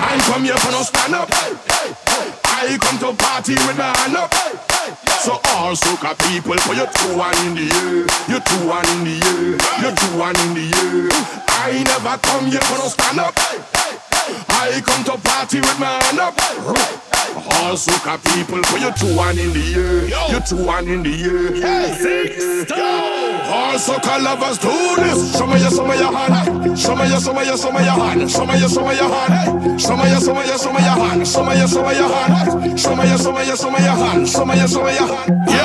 I come here for no stand up. I come to party with my hand up. So all soca people, put your two one in the air, your two one in the air, your two one in the air. I never come here for no stand up. I come to party with my hand up. All soca people, put your two one in the air, your two one in the air. All soca lovers do this. Show me your, show me your hand. Show me your, show me your, show me your hand. Show me your, show me your hand. Show me your, show me your, show me your hand. Show me your, show me your hand. Show me your, show me your, show me your hand. Show me your, show me your hand.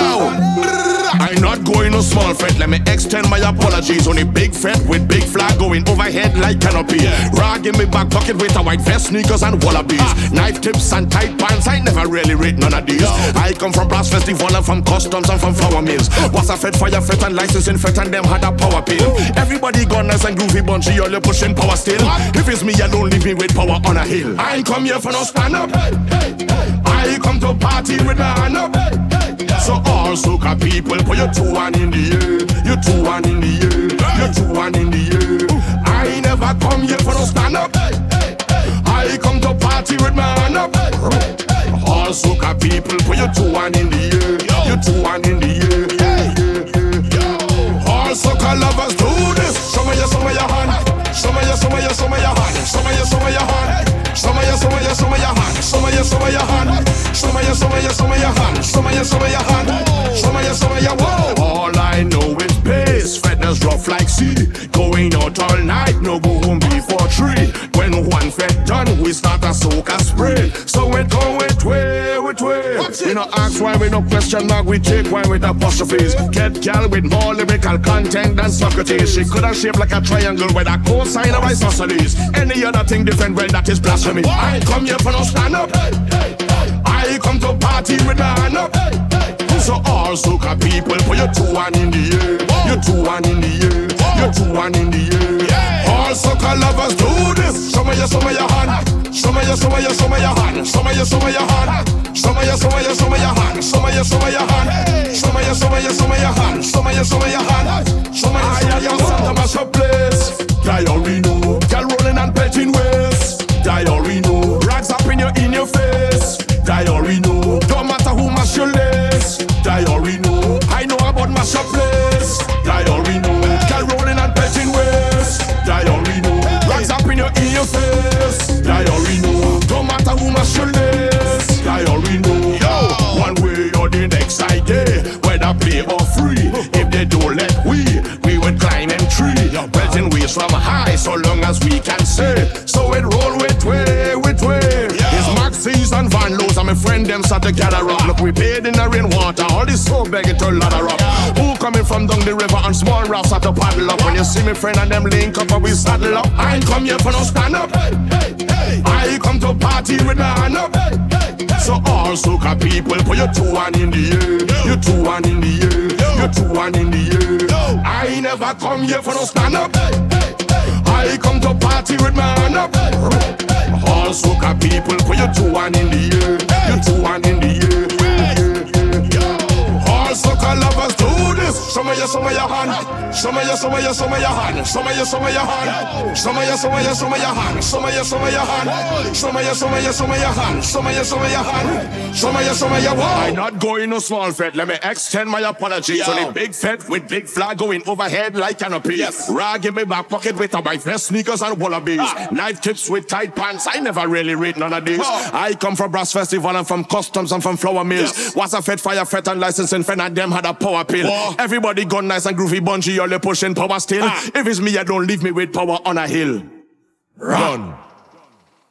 Small fret. Let me extend my apologies. Only big fret with big flag going overhead like canopy. Rag in me back pocket with a white vest, sneakers and Wallabees. Ah. Knife tips and tight pants. I never really read none of these. No. I come from brass festival and from customs and from flour mills. Was a fed fire fete and licensing fete and them had a power pill. Everybody gone nice and groovy bunchy, all you pushing power still. What? If it's me, don't leave me with power on a hill. I ain't come here for no stand up. Hey, hey, hey. I come to party with my hand up. So all soca people, put your two one in the air, your two one in the air, your two one in the air. I never come here for no stand up. I come to party with my hand up. All soca people, put your two one in the air, your two one in the air. All soca lovers do this. Show me your, show me your hand. Show me your, show me your, show me your hand. Show me your, show me your hand. Show me your, show me your, show me your hand. Show me your, show me your hand. Your, show me your, show me your hand. Show me your, show me your hand. Show me your, show me your whoa. All I know is pace, fatness rough like sea. Going out all night, no go home before three. When one fed done, we start a soca spray. So we go with way, with way. We no ask why, we no question mark, we take why with apostrophes. Get gal with more lyrical content than Socrates. She could have shaped like a triangle with a cosine of isosceles. Any other thing different, well, that is blasphemy. I come here for no stand up. Hey, hey. Come to party with my hand up. So all soca people, put your two one in the air, your two one in the air, your two one in the air. All soca lovers do this. Show me your, show me your hand. Show me your, show me your, show me your hand. Show me your, show me your hand. Show me your, show me your, show me your hand. Show me your, show me your hand. Show me your, show me your, show me your hand. Show me your, show me your hand. Belting from high so long as we can say. So it roll with way, with way. It's Maxis and Van Lows and my friend them start to gather up. Look, we paid in the rainwater, all this so begging to ladder up. Who coming from down the river and small rafts at the paddle up? When you see me friend and them link up and we saddle up. I ain't come here for no stand up. hey hey I come to party with my hand up. So all soca people, put your two one in the air, your two one in the air, your two one in the air. I never come here for no stand up. I come to party with my hand up. All soca people, put your two one in the air, this. Show me your, show me your hand. Show me your, show me your, show me your hand. Show me your, show me your hand. Show me your, show me your, show me your hand. Show me your, show me your hand. Show me your, show me your, show me your hand. Show me your, show me your hand. Show me your, show me your wall. I'm not going no small fed. Let me extend my apologies. Only big fed with big flag going overhead like canopy. Yes. Rag in my back pocket with a my vest, sneakers and Wallabees. Ah. Knife tips with tight pants. I never really read none of these. Oh. I come from brass festival and from customs and from flour mills. Yes. Was a fed fire fete and licensing fen and them had a power pill. Oh. Everybody gone nice and groovy bunchy, all they pushing power still. Ah. If it's me, you don't leave me with power on a hill. Run. Run.